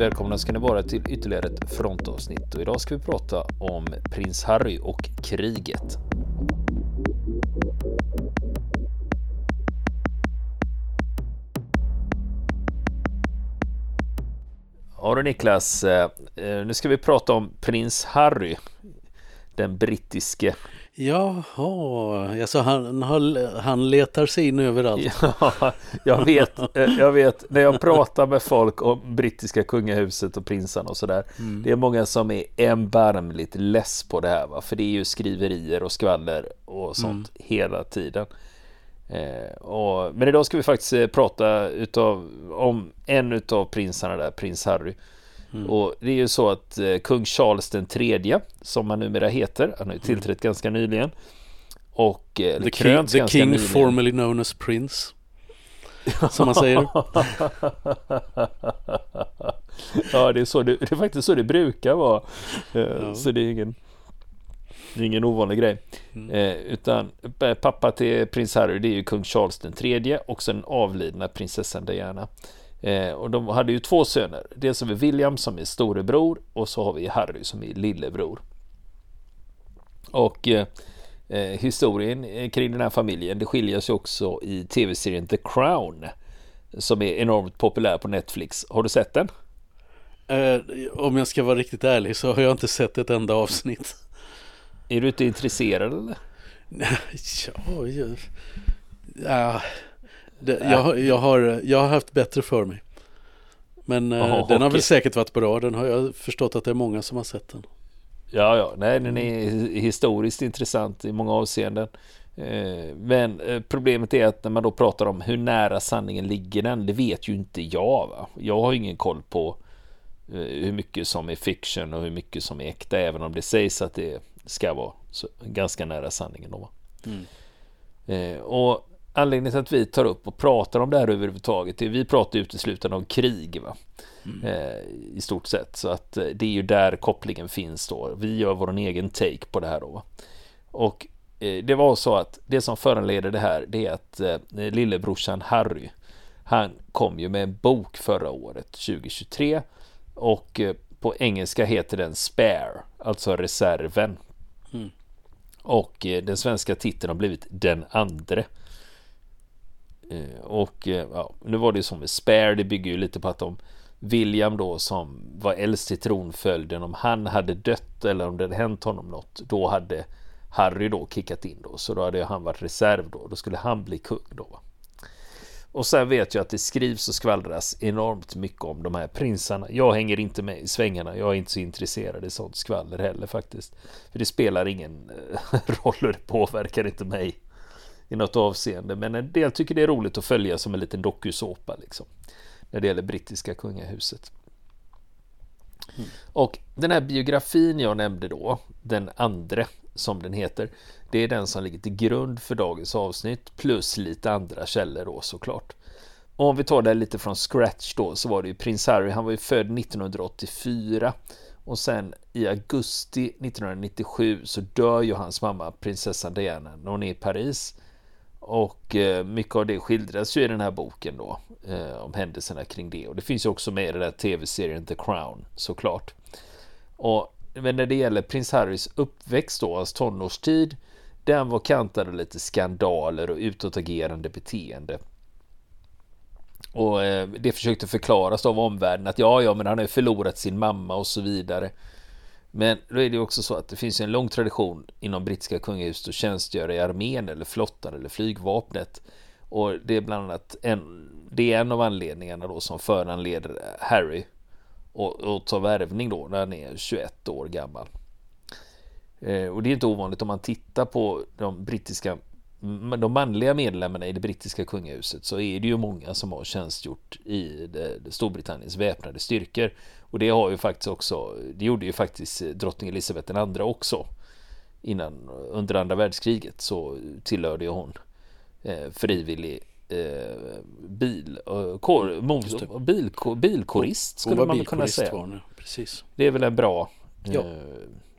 Välkomna ska ni vara till ytterligare ett frontavsnitt och idag ska vi prata om prins Harry och kriget. Ja du Niklas, eh, eh, nu ska vi prata om prins Harry, den brittiske Jaha, alltså han, han letar sig in överallt. Ja, jag vet, eh, jag vet, när jag pratar med folk om brittiska kungahuset och prinsarna och sådär. Mm. Det är många som är erbarmligt less på det här va, för det är ju skriverier och skvaller och sånt mm. hela tiden. Eh, och, men idag ska vi faktiskt eh, prata utav, om en utav prinsarna där, prins Harry. Mm. Och det är ju så att eh, kung Charles den tredje, som han numera heter, han har ju tillträtt mm. ganska nyligen. Och eh, the king, the king nyligen. formerly known as Prince. Som man säger. ja, det är, så det, det, är faktiskt så det brukar vara. Eh, ja. Så det är ingen, det är ingen ovanlig grej. Mm. Eh, utan eh, pappa till prins Harry, det är ju kung Charles den tredje och sen avlidna prinsessan Diana. Eh, och de hade ju två söner. Dels har vi William som är storebror och så har vi Harry som är lillebror. Och eh, eh historien eh, kring den här familjen det skiljer sig också i tv-serien The Crown som är enormt populär på Netflix. Har du sett den? Eh, om jag ska vara riktigt ärlig så har jag inte sett ett enda avsnitt. Är du inte intresserad eller? ja, jag, ja det, jag, jag, har, jag har haft bättre för mig. Men eh, Aha, den har väl säkert varit bra. Den har jag förstått att det är många som har sett den. Ja, ja, nej, den är historiskt intressant i många avseenden. Eh, men eh, problemet är att när man då pratar om hur nära sanningen ligger den, det vet ju inte jag. Va? Jag har ingen koll på hur mycket som är fiction och hur mycket som är äkta, även om det sägs att det ska vara ganska nära sanningen. Då, mm. Och anledningen till att vi tar upp och pratar om det här överhuvudtaget är vi pratar uteslutande om krig va? Mm. Eh, i stort sett så att eh, det är ju där kopplingen finns då. Vi gör vår egen take på det här då. Och eh, det var så att det som föranleder det här det är att eh, lillebrorsan Harry han kom ju med en bok förra året 2023 och eh, på engelska heter den Spare, alltså reserven. Mm. Och eh, den svenska titeln har blivit Den andre. Eh, och eh, ja, nu var det ju som med Spare, det bygger ju lite på att om William då som var äldst i tronföljden, om han hade dött eller om det hade hänt honom något, då hade Harry då kickat in då, så då hade han varit reserv då, då skulle han bli kung då. Och sen vet jag att det skrivs och skvallras enormt mycket om de här prinsarna. Jag hänger inte med i svängarna, jag är inte så intresserad i sånt skvaller heller faktiskt. För det spelar ingen eh, roll och det påverkar inte mig i något avseende. Men en del tycker det är roligt att följa som en liten dokusåpa liksom. När det gäller brittiska kungahuset. Mm. Och den här biografin jag nämnde då, den andra som den heter, det är den som ligger till grund för dagens avsnitt plus lite andra källor då såklart. Och om vi tar det lite från scratch då så var det ju prins Harry, han var ju född 1984 och sen i augusti 1997 så dör ju hans mamma prinsessan Diana när hon är i Paris och eh, mycket av det skildras ju i den här boken då. Eh, om händelserna kring det. Och det finns ju också med i den där tv-serien The Crown såklart. Och, men när det gäller prins Harrys uppväxt då, hans tonårstid. Den var kantad av lite skandaler och utåtagerande beteende. Och eh, det försökte förklaras av omvärlden att ja, ja, men han har ju förlorat sin mamma och så vidare. Men då är det också så att det finns en lång tradition inom brittiska kungahuset att tjänstgöra i armén eller flottan eller flygvapnet. Och det är bland annat en, det är en av anledningarna då som föranleder Harry att ta värvning då när han är 21 år gammal. Eh, och det är inte ovanligt om man tittar på de brittiska de manliga medlemmarna i det brittiska kungahuset så är det ju många som har tjänstgjort i det, det Storbritanniens väpnade styrkor. Och det har ju faktiskt också, det gjorde ju faktiskt drottning Elizabeth II också. Innan, under andra världskriget så tillhörde ju hon eh, frivillig eh, bil, eh, kor, mov, bil, bilkorist skulle man kunna säga. Hon, precis. Det är väl en bra eh,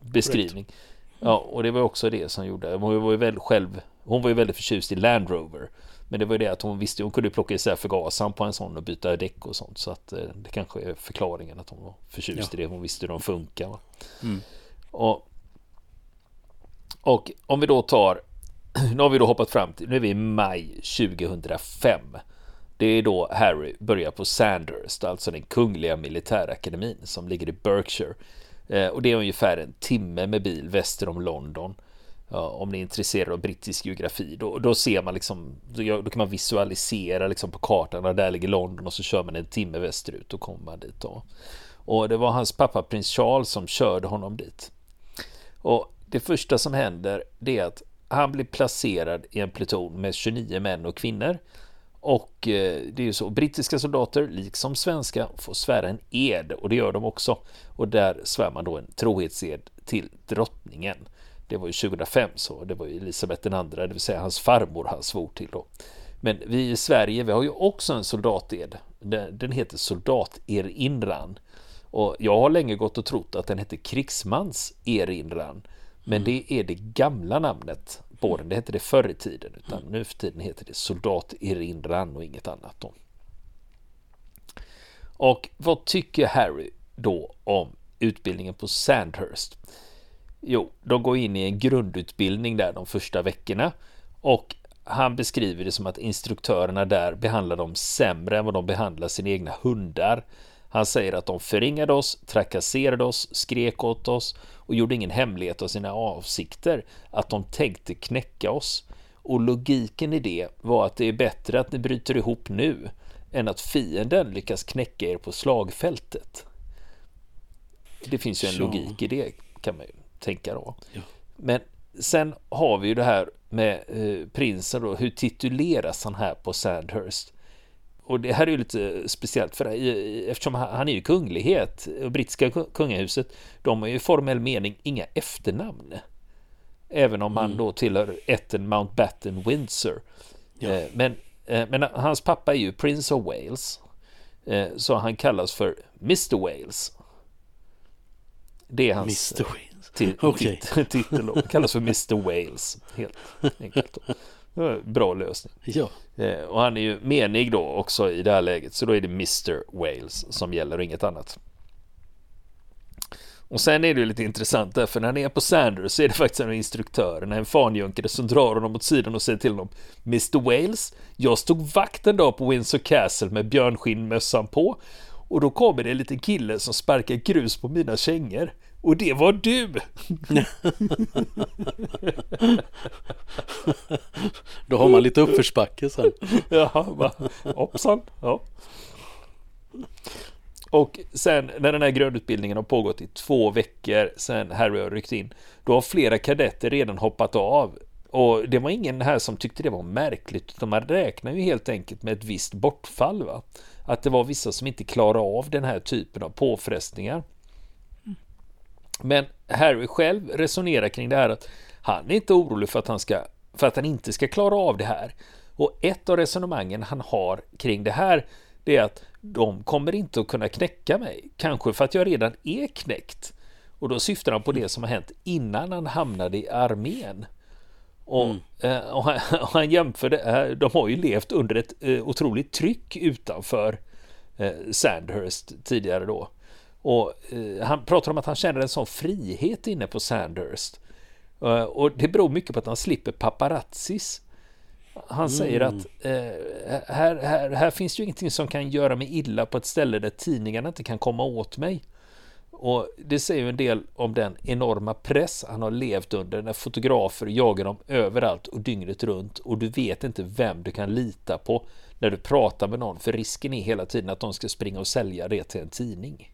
beskrivning. Correct. Ja, och det var också det som gjorde, hon var ju väl själv hon var ju väldigt förtjust i Land Rover. Men det var ju det att hon visste, hon kunde plocka isär förgasaren på en sån och byta däck och sånt. Så att eh, det kanske är förklaringen att hon var förtjust ja. i det. Hon visste hur de funkar. Mm. Och, och om vi då tar, nu har vi då hoppat fram till, nu är vi i maj 2005. Det är då Harry börjar på Sandhurst, alltså den kungliga militärakademin som ligger i Berkshire. Eh, och det är ungefär en timme med bil väster om London. Om ni är intresserade av brittisk geografi, då, då ser man liksom, då, kan man visualisera liksom på kartan, och där ligger London och så kör man en timme västerut och kommer man dit då. Och det var hans pappa prins Charles som körde honom dit. Och det första som händer, det är att han blir placerad i en pluton med 29 män och kvinnor och eh, det är ju så, brittiska soldater, liksom svenska, får svära en ed och det gör de också. Och där svär man då en trohetsed till drottningen. Det var ju 2005 så, det var ju Elisabeth II, det vill säga hans farmor han svor till då. Men vi i Sverige, vi har ju också en soldated. Den heter soldaterinran. Och jag har länge gått och trott att den hette krigsmanserinran. Men det är det gamla namnet på den. Det hette det förr i tiden. Utan mm. nu för tiden heter det soldaterinran och inget annat. Då. Och vad tycker Harry då om utbildningen på Sandhurst? Jo, de går in i en grundutbildning där de första veckorna och han beskriver det som att instruktörerna där behandlar dem sämre än vad de behandlar sina egna hundar. Han säger att de förringade oss, trakasserade oss, skrek åt oss och gjorde ingen hemlighet av sina avsikter, att de tänkte knäcka oss. Och logiken i det var att det är bättre att ni bryter ihop nu än att fienden lyckas knäcka er på slagfältet. Det finns ju en logik i det kan man ju tänka då. Ja. Men sen har vi ju det här med eh, prinsen då, hur tituleras han här på Sandhurst? Och det här är ju lite speciellt för eftersom han är ju kunglighet och brittiska kungahuset, de har ju i formell mening inga efternamn. Även om mm. han då tillhör ätten Mountbatten Windsor. Ja. Eh, men, eh, men hans pappa är ju Prince of Wales. Eh, så han kallas för Mr Wales. Det är hans Mr. Wales. Okay. titel. Då. Kallas för Mr Wales. Helt enkelt. Bra lösning. Ja. Eh, och han är ju menig då också i det här läget. Så då är det Mr Wales som gäller och inget annat. Och sen är det ju lite intressant där, för när han är på Sanders så är det faktiskt en instruktör, en fanjunkare som drar honom åt sidan och säger till honom Mr Wales, jag stod vakt en dag på Windsor Castle med björnskinnmössan på och då kommer det en liten kille som sparkar grus på mina kängor. Och det var du! Då har man lite uppförsbacke sen. ja, bara, hoppsan. Ja. Och sen när den här grundutbildningen har pågått i två veckor sen Harry har ryckt in, då har flera kadetter redan hoppat av. Och det var ingen här som tyckte det var märkligt, utan man räknar ju helt enkelt med ett visst bortfall. Va? Att det var vissa som inte klarade av den här typen av påfrestningar. Men Harry själv resonerar kring det här att han är inte orolig för att han, ska, för att han inte ska klara av det här. Och ett av resonemangen han har kring det här det är att de kommer inte att kunna knäcka mig. Kanske för att jag redan är knäckt. Och då syftar han på det som har hänt innan han hamnade i armén. Och, mm. Eh, och, han, och han jämför det, de har ju levt under ett eh, otroligt tryck utanför eh, Sandhurst tidigare då. Och eh, han pratar om att han känner en sån frihet inne på Sandhurst. Uh, och det beror mycket på att han slipper paparazzis. Han mm. säger att eh, här, här, här finns ju ingenting som kan göra mig illa på ett ställe där tidningarna inte kan komma åt mig. Och det säger ju en del om den enorma press han har levt under när fotografer jagar dem överallt och dygnet runt och du vet inte vem du kan lita på när du pratar med någon för risken är hela tiden att de ska springa och sälja det till en tidning.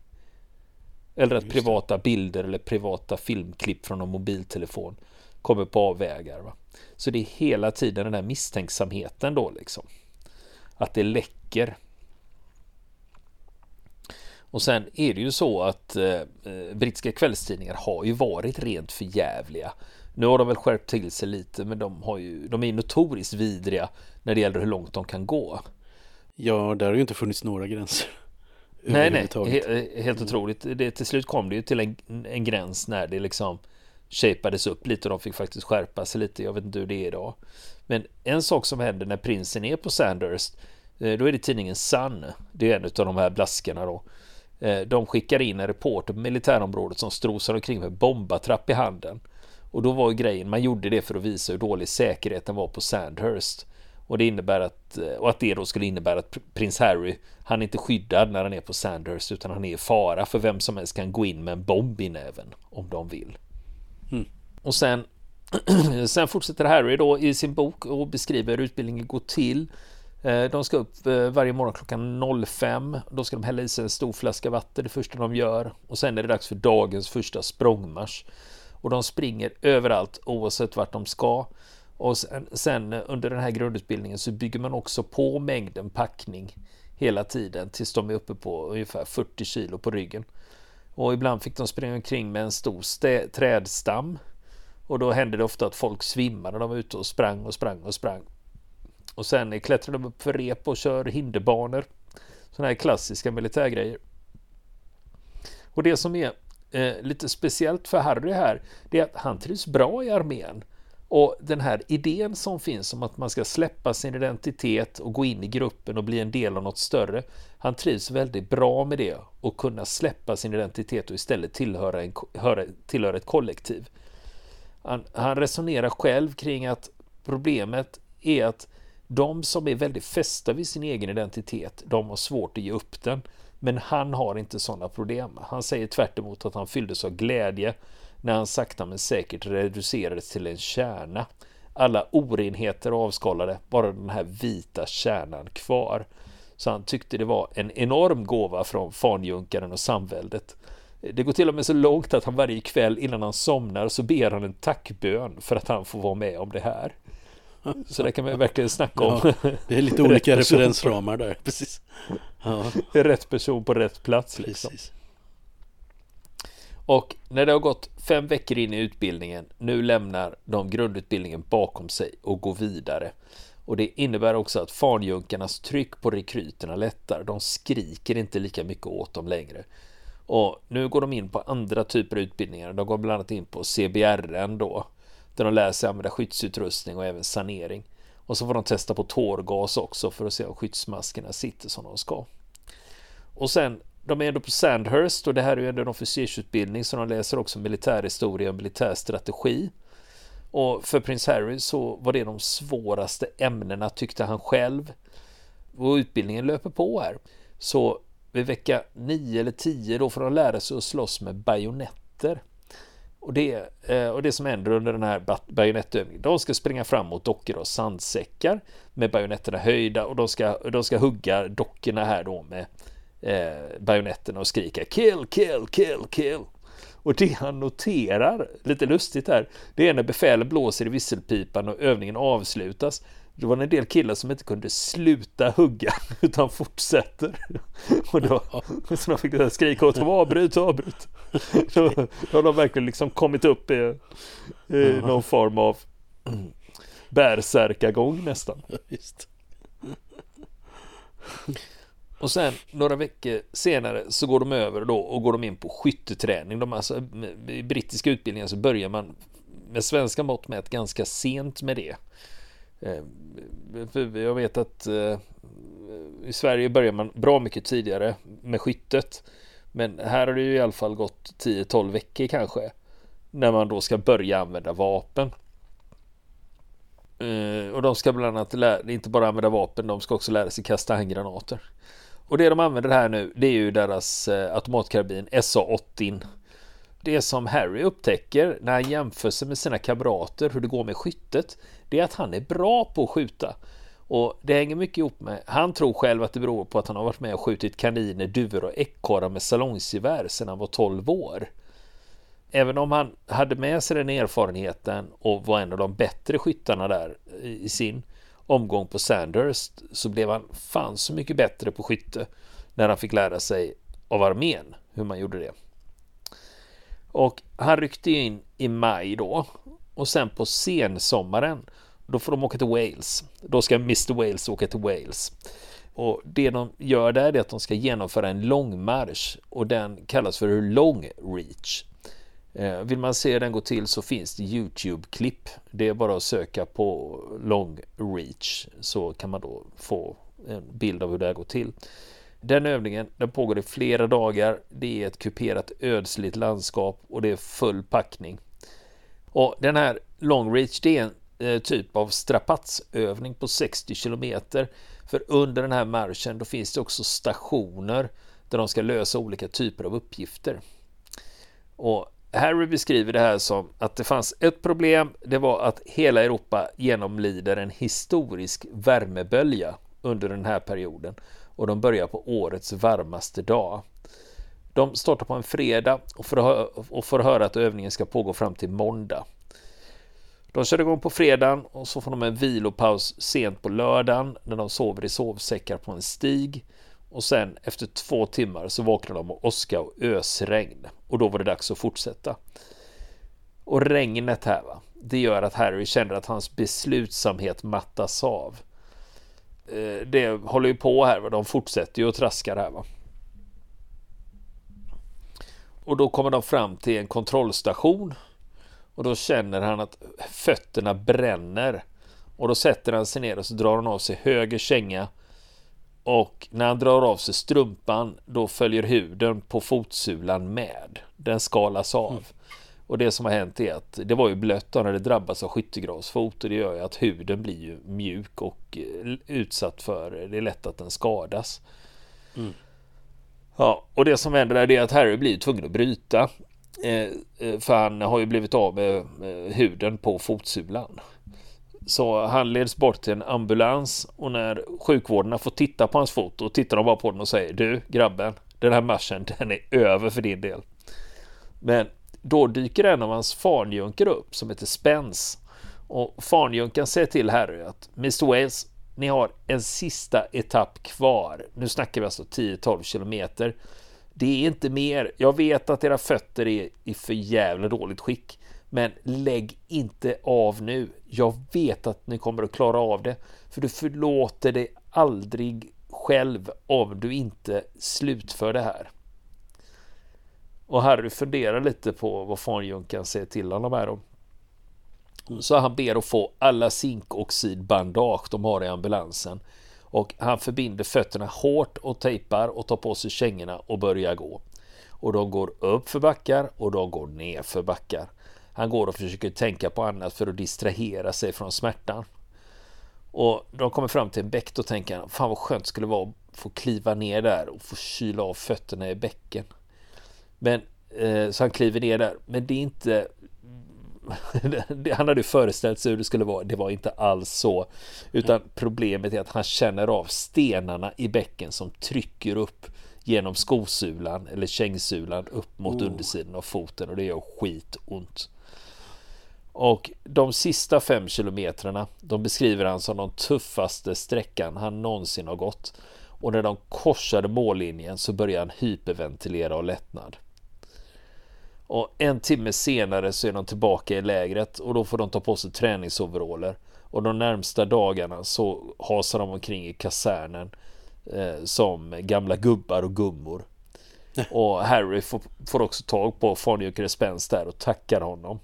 Eller att privata bilder eller privata filmklipp från en mobiltelefon kommer på avvägar. Va? Så det är hela tiden den här misstänksamheten då liksom. Att det läcker. Och sen är det ju så att eh, brittiska kvällstidningar har ju varit rent förjävliga. Nu har de väl skärpt till sig lite men de, har ju, de är notoriskt vidriga när det gäller hur långt de kan gå. Ja, där har ju inte funnits några gränser. Nej, nej, he helt otroligt. Det, till slut kom det ju till en, en gräns när det liksom shapades upp lite och de fick faktiskt skärpa sig lite. Jag vet inte hur det är idag. Men en sak som händer när prinsen är på Sandhurst, eh, då är det tidningen Sun. Det är en av de här blaskarna då. Eh, de skickar in en reporter på militärområdet som strosar omkring med bombatrapp i handen. Och då var grejen, man gjorde det för att visa hur dålig säkerheten var på Sandhurst. Och det innebär att, eh, och att det då skulle innebära att prins Harry, han är inte skyddad när han är på Sandhurst utan han är i fara för vem som helst kan gå in med en bomb i näven om de vill. Mm. Och sen, sen fortsätter Harry då i sin bok och beskriver hur utbildningen går till. Eh, de ska upp eh, varje morgon klockan 05. Då ska de hälla i sig en stor flaska vatten det första de gör. Och sen är det dags för dagens första språngmarsch. Och de springer överallt oavsett vart de ska. Och sen, sen, under den här grundutbildningen så bygger man också på mängden packning hela tiden tills de är uppe på ungefär 40 kilo på ryggen. Och ibland fick de springa omkring med en stor trädstam. Och då hände det ofta att folk svimmade. när De var ute och sprang och sprang och sprang. Och sen klättrar de upp för rep och kör hinderbanor. Sådana här klassiska militärgrejer. Och det som är eh, lite speciellt för Harry här, det är att han trivs bra i armén. Och den här idén som finns om att man ska släppa sin identitet och gå in i gruppen och bli en del av något större. Han trivs väldigt bra med det och kunna släppa sin identitet och istället tillhöra, en, höra, tillhöra ett kollektiv. Han, han resonerar själv kring att problemet är att de som är väldigt fästa vid sin egen identitet, de har svårt att ge upp den. Men han har inte sådana problem. Han säger tvärt att han fylldes av glädje när han sakta men säkert reducerades till en kärna. Alla orenheter avskalade, bara den här vita kärnan kvar. Så han tyckte det var en enorm gåva från fanjunkaren och samväldet. Det går till och med så långt att han varje kväll innan han somnar så ber han en tackbön för att han får vara med om det här. Så det kan man verkligen snacka om. Ja, det är lite olika referensramar där. Precis. Ja. Rätt person på rätt plats. Liksom. Precis. Och när det har gått fem veckor in i utbildningen, nu lämnar de grundutbildningen bakom sig och går vidare. Och det innebär också att fanjunkarnas tryck på rekryterna lättar. De skriker inte lika mycket åt dem längre. Och nu går de in på andra typer av utbildningar. De går bland annat in på CBRN då, där de lär sig använda skyddsutrustning och även sanering. Och så får de testa på tårgas också för att se om skyddsmaskerna sitter som de ska. Och sen, de är ändå på Sandhurst och det här är ju ändå en officersutbildning så de läser också militärhistoria och militärstrategi. Och för prins Harry så var det de svåraste ämnena tyckte han själv. Och utbildningen löper på här. Så vid vecka 9 eller 10 då får de lära sig att slåss med bajonetter. Och det, eh, och det som händer under den här bajonettövningen, de ska springa fram mot dockor och sandsäckar med bajonetterna höjda och de ska, de ska hugga dockorna här då med eh, bajonetterna och skrika kill, kill, kill, kill. Och det han noterar, lite lustigt här, det är när befälet blåser i visselpipan och övningen avslutas. Det var en del killar som inte kunde sluta hugga utan fortsätter. Och då, så de fick det skrika åt dem avbryt, avbryt. Då, då har de verkligen liksom kommit upp i, i någon form av bärsärkagång nästan. Just. Och sen några veckor senare så går de över då och går de in på skytteträning. De alltså, I brittiska utbildningar så börjar man med svenska mått mätt ganska sent med det. Eh, jag vet att eh, i Sverige börjar man bra mycket tidigare med skyttet. Men här har det ju i alla fall gått 10-12 veckor kanske. När man då ska börja använda vapen. Eh, och de ska bland annat lära, inte bara använda vapen, de ska också lära sig kasta handgranater. Och det de använder här nu, det är ju deras eh, automatkarbin SA-80. Det som Harry upptäcker när han jämför sig med sina kamrater, hur det går med skyttet, det är att han är bra på att skjuta. Och det hänger mycket ihop med, han tror själv att det beror på att han har varit med och skjutit kaniner, duvor och ekorrar med salongsgevär sedan han var 12 år. Även om han hade med sig den erfarenheten och var en av de bättre skyttarna där i sin omgång på Sandhurst så blev han fan så mycket bättre på skytte när han fick lära sig av armén hur man gjorde det. Och han ryckte in i maj då och sen på sensommaren då får de åka till Wales. Då ska Mr Wales åka till Wales. Och det de gör där är att de ska genomföra en långmarsch och den kallas för long reach. Eh, vill man se hur den går till så finns det Youtube-klipp. Det är bara att söka på long reach så kan man då få en bild av hur det här går till. Den övningen den pågår i flera dagar. Det är ett kuperat ödsligt landskap och det är full packning. Och den här long reach det är en eh, typ av strapatsövning på 60 kilometer. För under den här marschen då finns det också stationer där de ska lösa olika typer av uppgifter. Och Harry beskriver det här som att det fanns ett problem. Det var att hela Europa genomlider en historisk värmebölja under den här perioden och de börjar på årets varmaste dag. De startar på en fredag och får, och får höra att övningen ska pågå fram till måndag. De kör igång på fredagen och så får de en vilopaus sent på lördagen när de sover i sovsäckar på en stig. Och sen efter två timmar så vaknar de av åska och ösregn. Och då var det dags att fortsätta. Och regnet här va, det gör att Harry känner att hans beslutsamhet mattas av. Eh, det håller ju på här va, de fortsätter ju och traskar här va. Och då kommer de fram till en kontrollstation. Och då känner han att fötterna bränner. Och då sätter han sig ner och så drar han av sig höger känga och när han drar av sig strumpan då följer huden på fotsulan med. Den skalas av. Mm. Och det som har hänt är att det var ju blött när det drabbas av skyttegravsfot och det gör ju att huden blir ju mjuk och eh, utsatt för, det är lätt att den skadas. Mm. Ja, och det som händer där är att Harry blir tvungen att bryta. Eh, eh för han har ju blivit av med huden på fotsulan. Så han leds bort till en ambulans och när sjukvården får titta på hans fot och tittar de bara på den och säger Du grabben, den här marschen den är över för din del. Men då dyker en av hans fanjunkar upp som heter Spence. Och fanjunkan säger till Harry att Mr Wales, ni har en sista etapp kvar. Nu snackar vi alltså 10-12 kilometer. Det är inte mer. Jag vet att era fötter är i för jävla dåligt skick. Men lägg inte av nu. Jag vet att ni kommer att klara av det. För du förlåter dig aldrig själv om du inte slutför det här. Och Harry funderar lite på vad fanjunkan säger till honom här då. Så han ber att få alla zinkoxidbandage de har i ambulansen. Och han förbinder fötterna hårt och tejpar och tar på sig kängorna och börjar gå. Och de går upp för backar och de går ner för backar. Han går och försöker tänka på annat för att distrahera sig från smärtan. Och de kommer fram till en bäck och tänker fan vad skönt skulle det vara att få kliva ner där och få kyla av fötterna i bäcken. Men eh, så han kliver ner där. Men det är inte han hade föreställt sig hur det skulle vara. Det var inte alls så. Utan problemet är att han känner av stenarna i bäcken som trycker upp genom skosulan eller kängsulan upp mot oh. undersidan av foten och det gör skitont. Och de sista fem kilometrarna, de beskriver han som de tuffaste sträckan han någonsin har gått. Och när de korsade mållinjen så börjar han hyperventilera av lättnad. Och en timme senare så är de tillbaka i lägret och då får de ta på sig träningsoveraller. Och de närmsta dagarna så hasar de omkring i kasernen eh, som gamla gubbar och gummor. Och Harry får, får också tag på Farnjökare Spence där och tackar honom.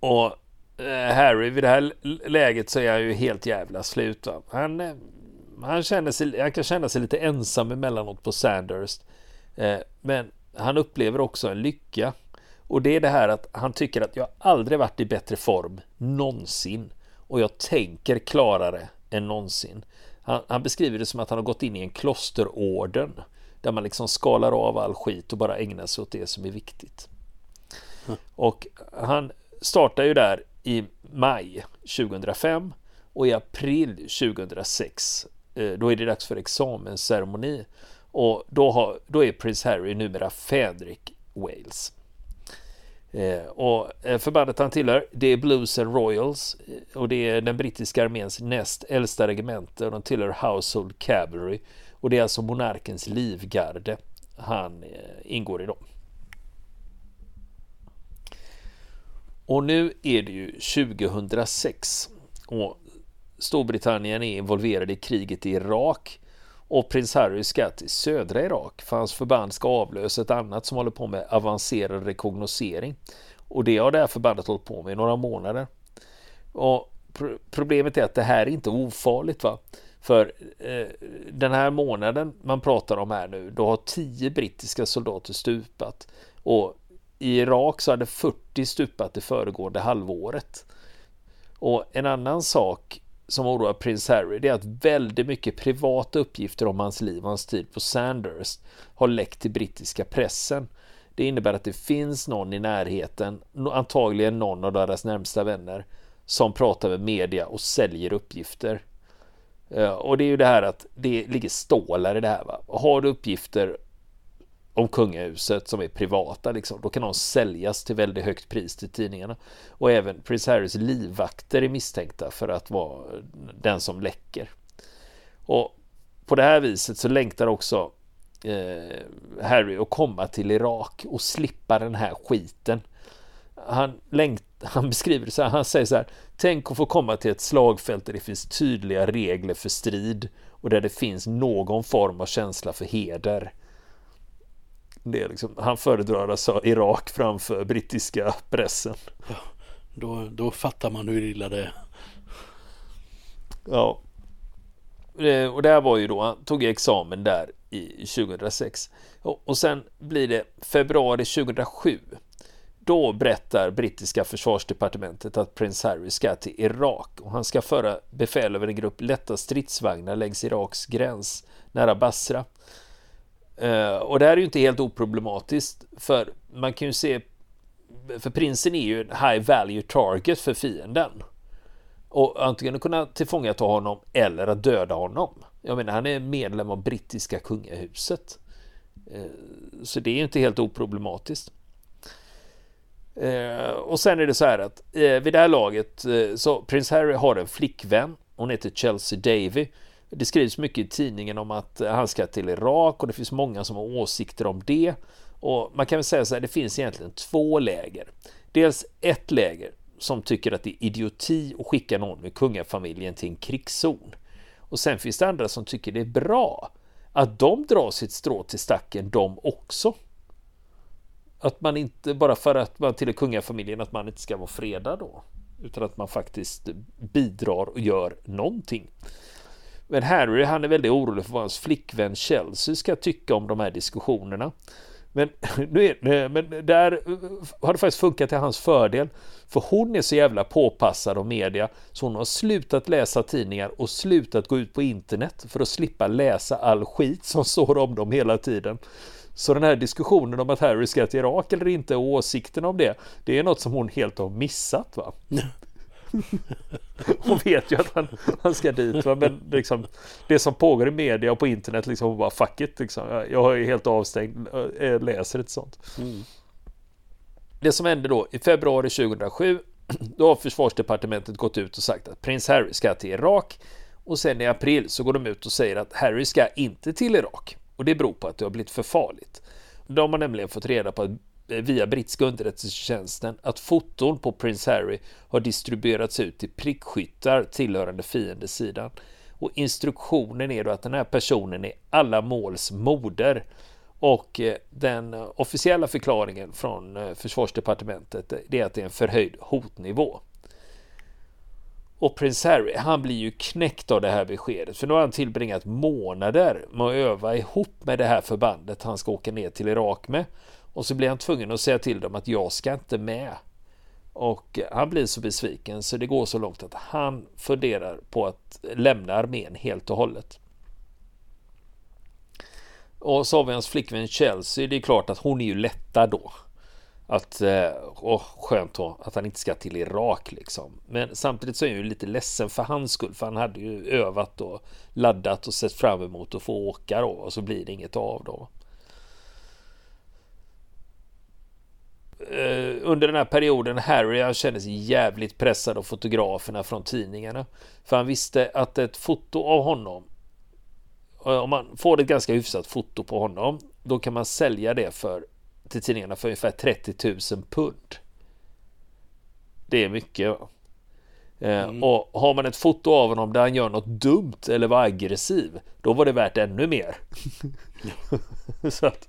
Och eh, Harry vid det här läget så är han ju helt jävla slut. Va? Han, eh, han, känner sig, han kan känna sig lite ensam emellanåt på Sandhurst. Eh, men han upplever också en lycka. Och det är det här att han tycker att jag aldrig varit i bättre form någonsin. Och jag tänker klarare än någonsin. Han, han, beskriver det som att han har gått in i en klosterorden. Där man liksom skalar av all skit och bara ägnar sig åt det som är viktigt. Mm. Och han startar ju där i maj 2005 och i april 2006 eh, då är det dags för examensceremoni och då, har, då är prins Harry numera Fredrik Wales. Eh, och eh, förbandet han tillhör det är Blues and Royals och det är den brittiska arméns näst äldsta regemente och de tillhör Household Cavalry och det är alltså monarkens livgarde han ingår i dem. Och nu är det ju 2006 och Storbritannien är involverade i kriget i Irak Och prins Harry ska till södra Irak för hans förband ska avlösa ett annat som håller på med avancerad rekognosering. Och det har det här förbandet hållit på med i några månader. Och problemet är att det här är inte ofarligt. va? För eh, den här månaden man pratar om här nu, då har tio brittiska soldater stupat. Och i Irak så hade 40 stupat det föregående halvåret. Och en annan sak som oroar prins Harry det är att väldigt mycket privata uppgifter om hans liv och hans tid på Sanders har läckt till brittiska pressen. Det innebär att det finns någon i närheten, antagligen någon av deras närmsta vänner, som pratar med media och säljer uppgifter. Eh, och det är ju det här att det ligger stålar i det här. Va? Har du uppgifter om kungahuset som är privata, liksom, då kan de säljas till väldigt högt pris till tidningarna. Och även Prins Harrys livvakter är misstänkta för att vara den som läcker. Och på det här viset så längtar också eh, Harry att komma till Irak och slippa den här skiten. Han, längt, han beskriver det så här, han säger så här, tänk att få komma till ett slagfält där det finns tydliga regler för strid och där det finns någon form av känsla för heder. Det är liksom, han föredrar alltså Irak framför brittiska pressen. Ja, då, då fattar man hur illa det är. Ja. Eh, och det här var ju då, han tog examen där i 2006. Och sen blir det februari 2007. Då berättar brittiska försvarsdepartementet att prins Harry ska till Irak och han ska föra befäl över en grupp lätta stridsvagnar längs Iraks gräns nära Basra. Eh, och det här är ju inte helt oproblematiskt för man kan ju se för prinsen är ju en high value target för fienden. Och antingen att kunna tillfångata honom eller att döda honom. Jag menar han är medlem av brittiska kungahuset. Eh, så det är ju inte helt oproblematiskt. Eh, och sen är det så här att vid det här laget så prins Harry har en flickvän. Hon heter Chelsea Davy. Det skrivs mycket i tidningen om att han ska till Irak och det finns många som har åsikter om det. Och man kan väl säga så här, det finns egentligen två läger. Dels ett läger som tycker att det är idioti att skicka någon med kungafamiljen till en krigszon. Och sen finns det andra som tycker det är bra att de drar sitt strå till stacken de också. Att man inte bara för att man tillhör kungafamiljen att man inte ska vara fredad då. Utan att man faktiskt bidrar och gör någonting. Men Harry han är väldigt orolig för vad hans flickvän Chelsea ska tycka om de här diskussionerna. Men, nu är, men där eh, har det faktiskt funkat till hans fördel. För hon är så jävla påpassad av media så hon har slutat läsa tidningar och slutat gå ut på internet för att slippa läsa all skit som står om dem hela tiden. Så den här diskussionen om att Harry ska till Irak eller inte och åsikten om det, det är något som hon helt har missat. va? Hon vet ju att han, han ska dit. Va? Men liksom, det som pågår i media och på internet, liksom, hon bara fuck it. Liksom. Jag är helt avstängd, jag läser ett sånt. Mm. Det som hände då i februari 2007, då har försvarsdepartementet gått ut och sagt att prins Harry ska till Irak. Och sen i april så går de ut och säger att Harry ska inte till Irak. Och det beror på att det har blivit för farligt. De har nämligen fått reda på att Eh, via brittiska underrättelsetjänsten att foton på Prince Harry har distribuerats ut till prickskyttar tillhörande fiendesidan. Och instruktionen är då att den här personen är alla måls moder. Och eh, den officiella förklaringen från eh, försvarsdepartementet är att det är en förhöjd hotnivå. Och prins Harry, han blir ju knäckt av det här beskedet. För nu har han tillbringat månader med att öva ihop med det här förbandet han ska åka ner till Irak med. Och så blir han tvungen att säga till dem att jag ska inte med. Och han blir så besviken så det går så långt att han funderar på att lämna armén helt och hållet. Och så har vi hans flickvän Chelsea. Det är klart att hon är ju lättad då. Att, eh, åh, skönt då, att han inte ska till Irak liksom. Men samtidigt så är jag ju lite ledsen för hans skull. För han hade ju övat och laddat och sett fram emot att få åka då. Och så blir det inget av då. Under den här perioden Harry han kände sig jävligt pressad av fotograferna från tidningarna. För han visste att ett foto av honom eh, om man får ett ganska hyfsat foto på honom då kan man sälja det för till tidningarna för ungefär 30 000 pund. Det är mycket. Mm. Och har man ett foto av honom där han gör något dumt eller var aggressiv, då var det värt ännu mer. så, att,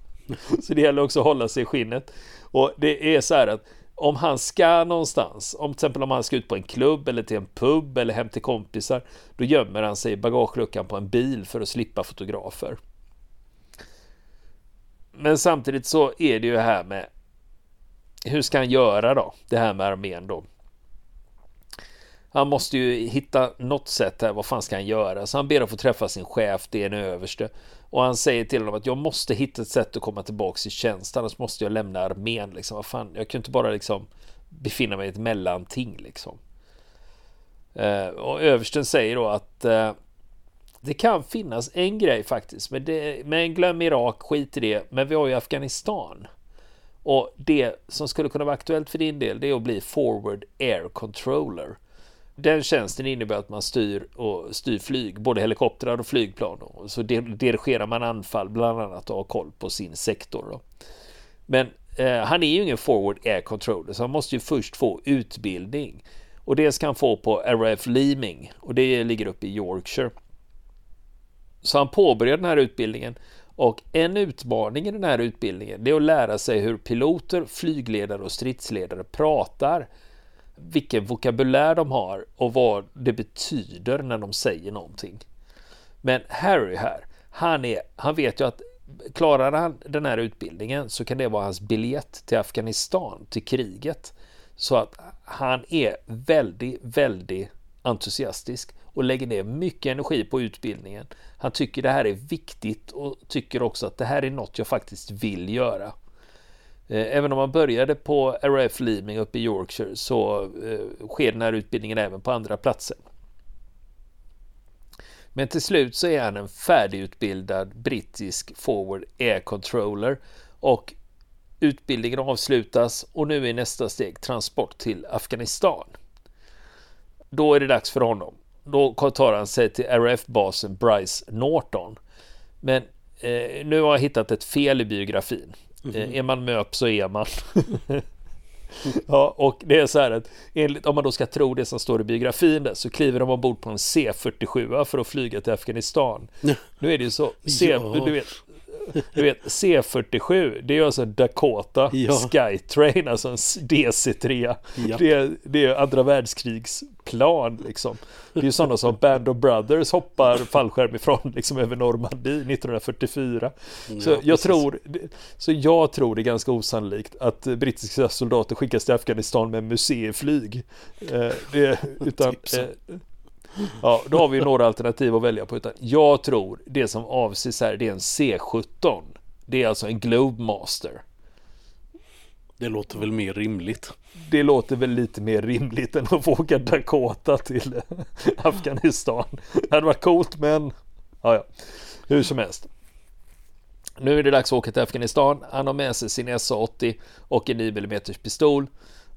så det gäller också att hålla sig i skinnet. Och det är så här att om han ska någonstans, om till exempel om han ska ut på en klubb eller till en pub eller hem till kompisar, då gömmer han sig i bagageluckan på en bil för att slippa fotografer. Men samtidigt så är det ju här med hur ska han göra då? Det här med armén då. Han måste ju hitta något sätt här. Vad fan ska han göra? Så han ber att få träffa sin chef. Det är en överste. Och han säger till honom att jag måste hitta ett sätt att komma tillbaka i tjänst. Annars måste jag lämna armén. Liksom. Vad fan? Jag kan inte bara liksom befinna mig i ett mellanting. Liksom. Eh, och översten säger då att eh, det kan finnas en grej faktiskt. Men, det, men glöm Irak, skit i det. Men vi har ju Afghanistan. Och det som skulle kunna vara aktuellt för din del det är att bli Forward Air Controller. Den tjänsten innebär att man styr, och styr flyg, både helikoptrar och flygplan. Och så dirigerar man anfall bland annat och har koll på sin sektor. Då. Men eh, han är ju ingen Forward Air Controller så han måste ju först få utbildning. Och det ska han få på RF Leeming och det ligger uppe i Yorkshire. Så han påbörjar den här utbildningen och en utmaning i den här utbildningen det är att lära sig hur piloter, flygledare och stridsledare pratar. Vilken vokabulär de har och vad det betyder när de säger någonting. Men Harry här, han, är, han vet ju att klarar han den här utbildningen så kan det vara hans biljett till Afghanistan, till kriget. Så att han är väldigt, väldigt entusiastisk och lägger ner mycket energi på utbildningen. Han tycker det här är viktigt och tycker också att det här är något jag faktiskt vill göra. Eh, även om man började på RAF Leaming uppe i Yorkshire så eh, sker den här utbildningen även på andra platser. Men till slut så är han en färdigutbildad brittisk Forward Air Controller och utbildningen avslutas och nu är nästa steg transport till Afghanistan. Då är det dags för honom då tar han sig till RF-basen Bryce Norton. Men eh, nu har jag hittat ett fel i biografin. Mm är man MÖP så är man. ja, och det är så här att enligt, om man då ska tro det som står i biografin där, så kliver de ombord på en C47 för att flyga till Afghanistan. Nu är det ju så, C, ja. du vet, du vet, C47, det är alltså Dakota ja. Skytrain, alltså en DC-3. Det, är, det är andra världskrigsplan liksom. Det är ju sådana som Band of Brothers hoppar fallskärm ifrån liksom över Normandie 1944. Ja, så, jag tror, så jag tror det är ganska osannolikt att brittiska soldater skickas till Afghanistan med museiflyg. Eh, det, utan, eh, Ja, då har vi några alternativ att välja på. Utan jag tror det som avses här det är en C17. Det är alltså en Globemaster. Det låter väl mer rimligt. Det låter väl lite mer rimligt än att få åka Dakota till Afghanistan. Det hade varit coolt men ja, ja. hur som helst. Nu är det dags att åka till Afghanistan. Han har med sig sin SA-80 och en 9 mm pistol.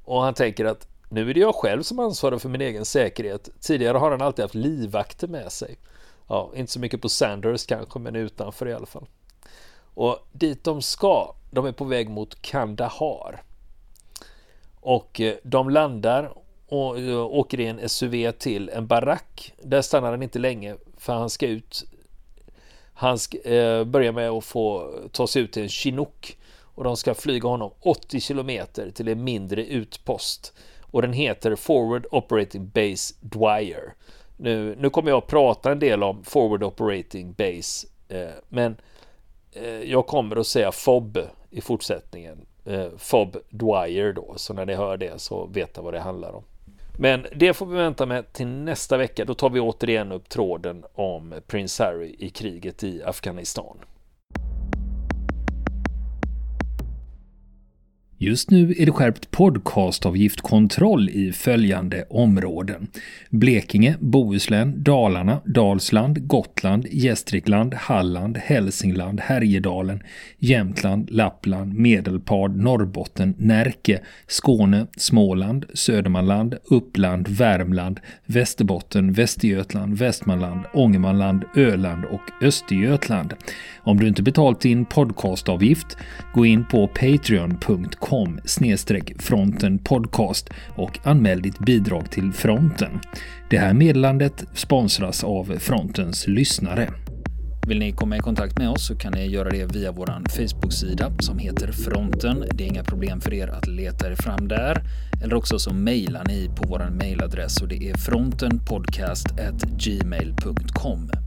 Och han tänker att nu är det jag själv som ansvarar för min egen säkerhet. Tidigare har han alltid haft livvakter med sig. Ja, inte så mycket på Sanders kanske, men utanför i alla fall. Och dit de ska, de är på väg mot Kandahar. Och eh, de landar och eh, åker i en SUV till en barack. Där stannar han inte länge för han ska ut. Han ska, eh, börjar med att få ta sig ut till en Chinook och de ska flyga honom 80 kilometer till en mindre utpost och den heter Forward Operating Base Dwyer. Nu, nu kommer jag att prata en del om Forward Operating Base, eh, men eh, Eh, jag kommer att säga FOB i fortsättningen. Eh, FOB Dwyer då, så när ni hör det så vet ni vad det handlar om. Men det får vi vänta med till nästa vecka. Då tar vi återigen upp tråden om Prince Harry i kriget i Afghanistan. Just nu är det skärpt podcastavgiftkontroll i följande områden. Blekinge, Bohuslän, Dalarna, Dalsland, Gotland, Gästrikland, Halland, Hälsingland, Härjedalen, Jämtland, Lappland, Medelpad, Norrbotten, Närke, Skåne, Småland, Södermanland, Uppland, Värmland, Västerbotten, Västergötland, Västmanland, Ångermanland, Öland och Östergötland. Om du inte betalt din podcastavgift, gå in på patreon.com patreon.com fronten podcast och anmäl ditt bidrag till fronten. Det här meddelandet sponsras av frontens lyssnare. Vill ni komma i kontakt med oss så kan ni göra det via vår Facebook-sida som heter Fronten. Det är inga problem för er att leta er fram där. Eller också så mejlar ni på vår mejladress och det är frontenpodcast.gmail.com.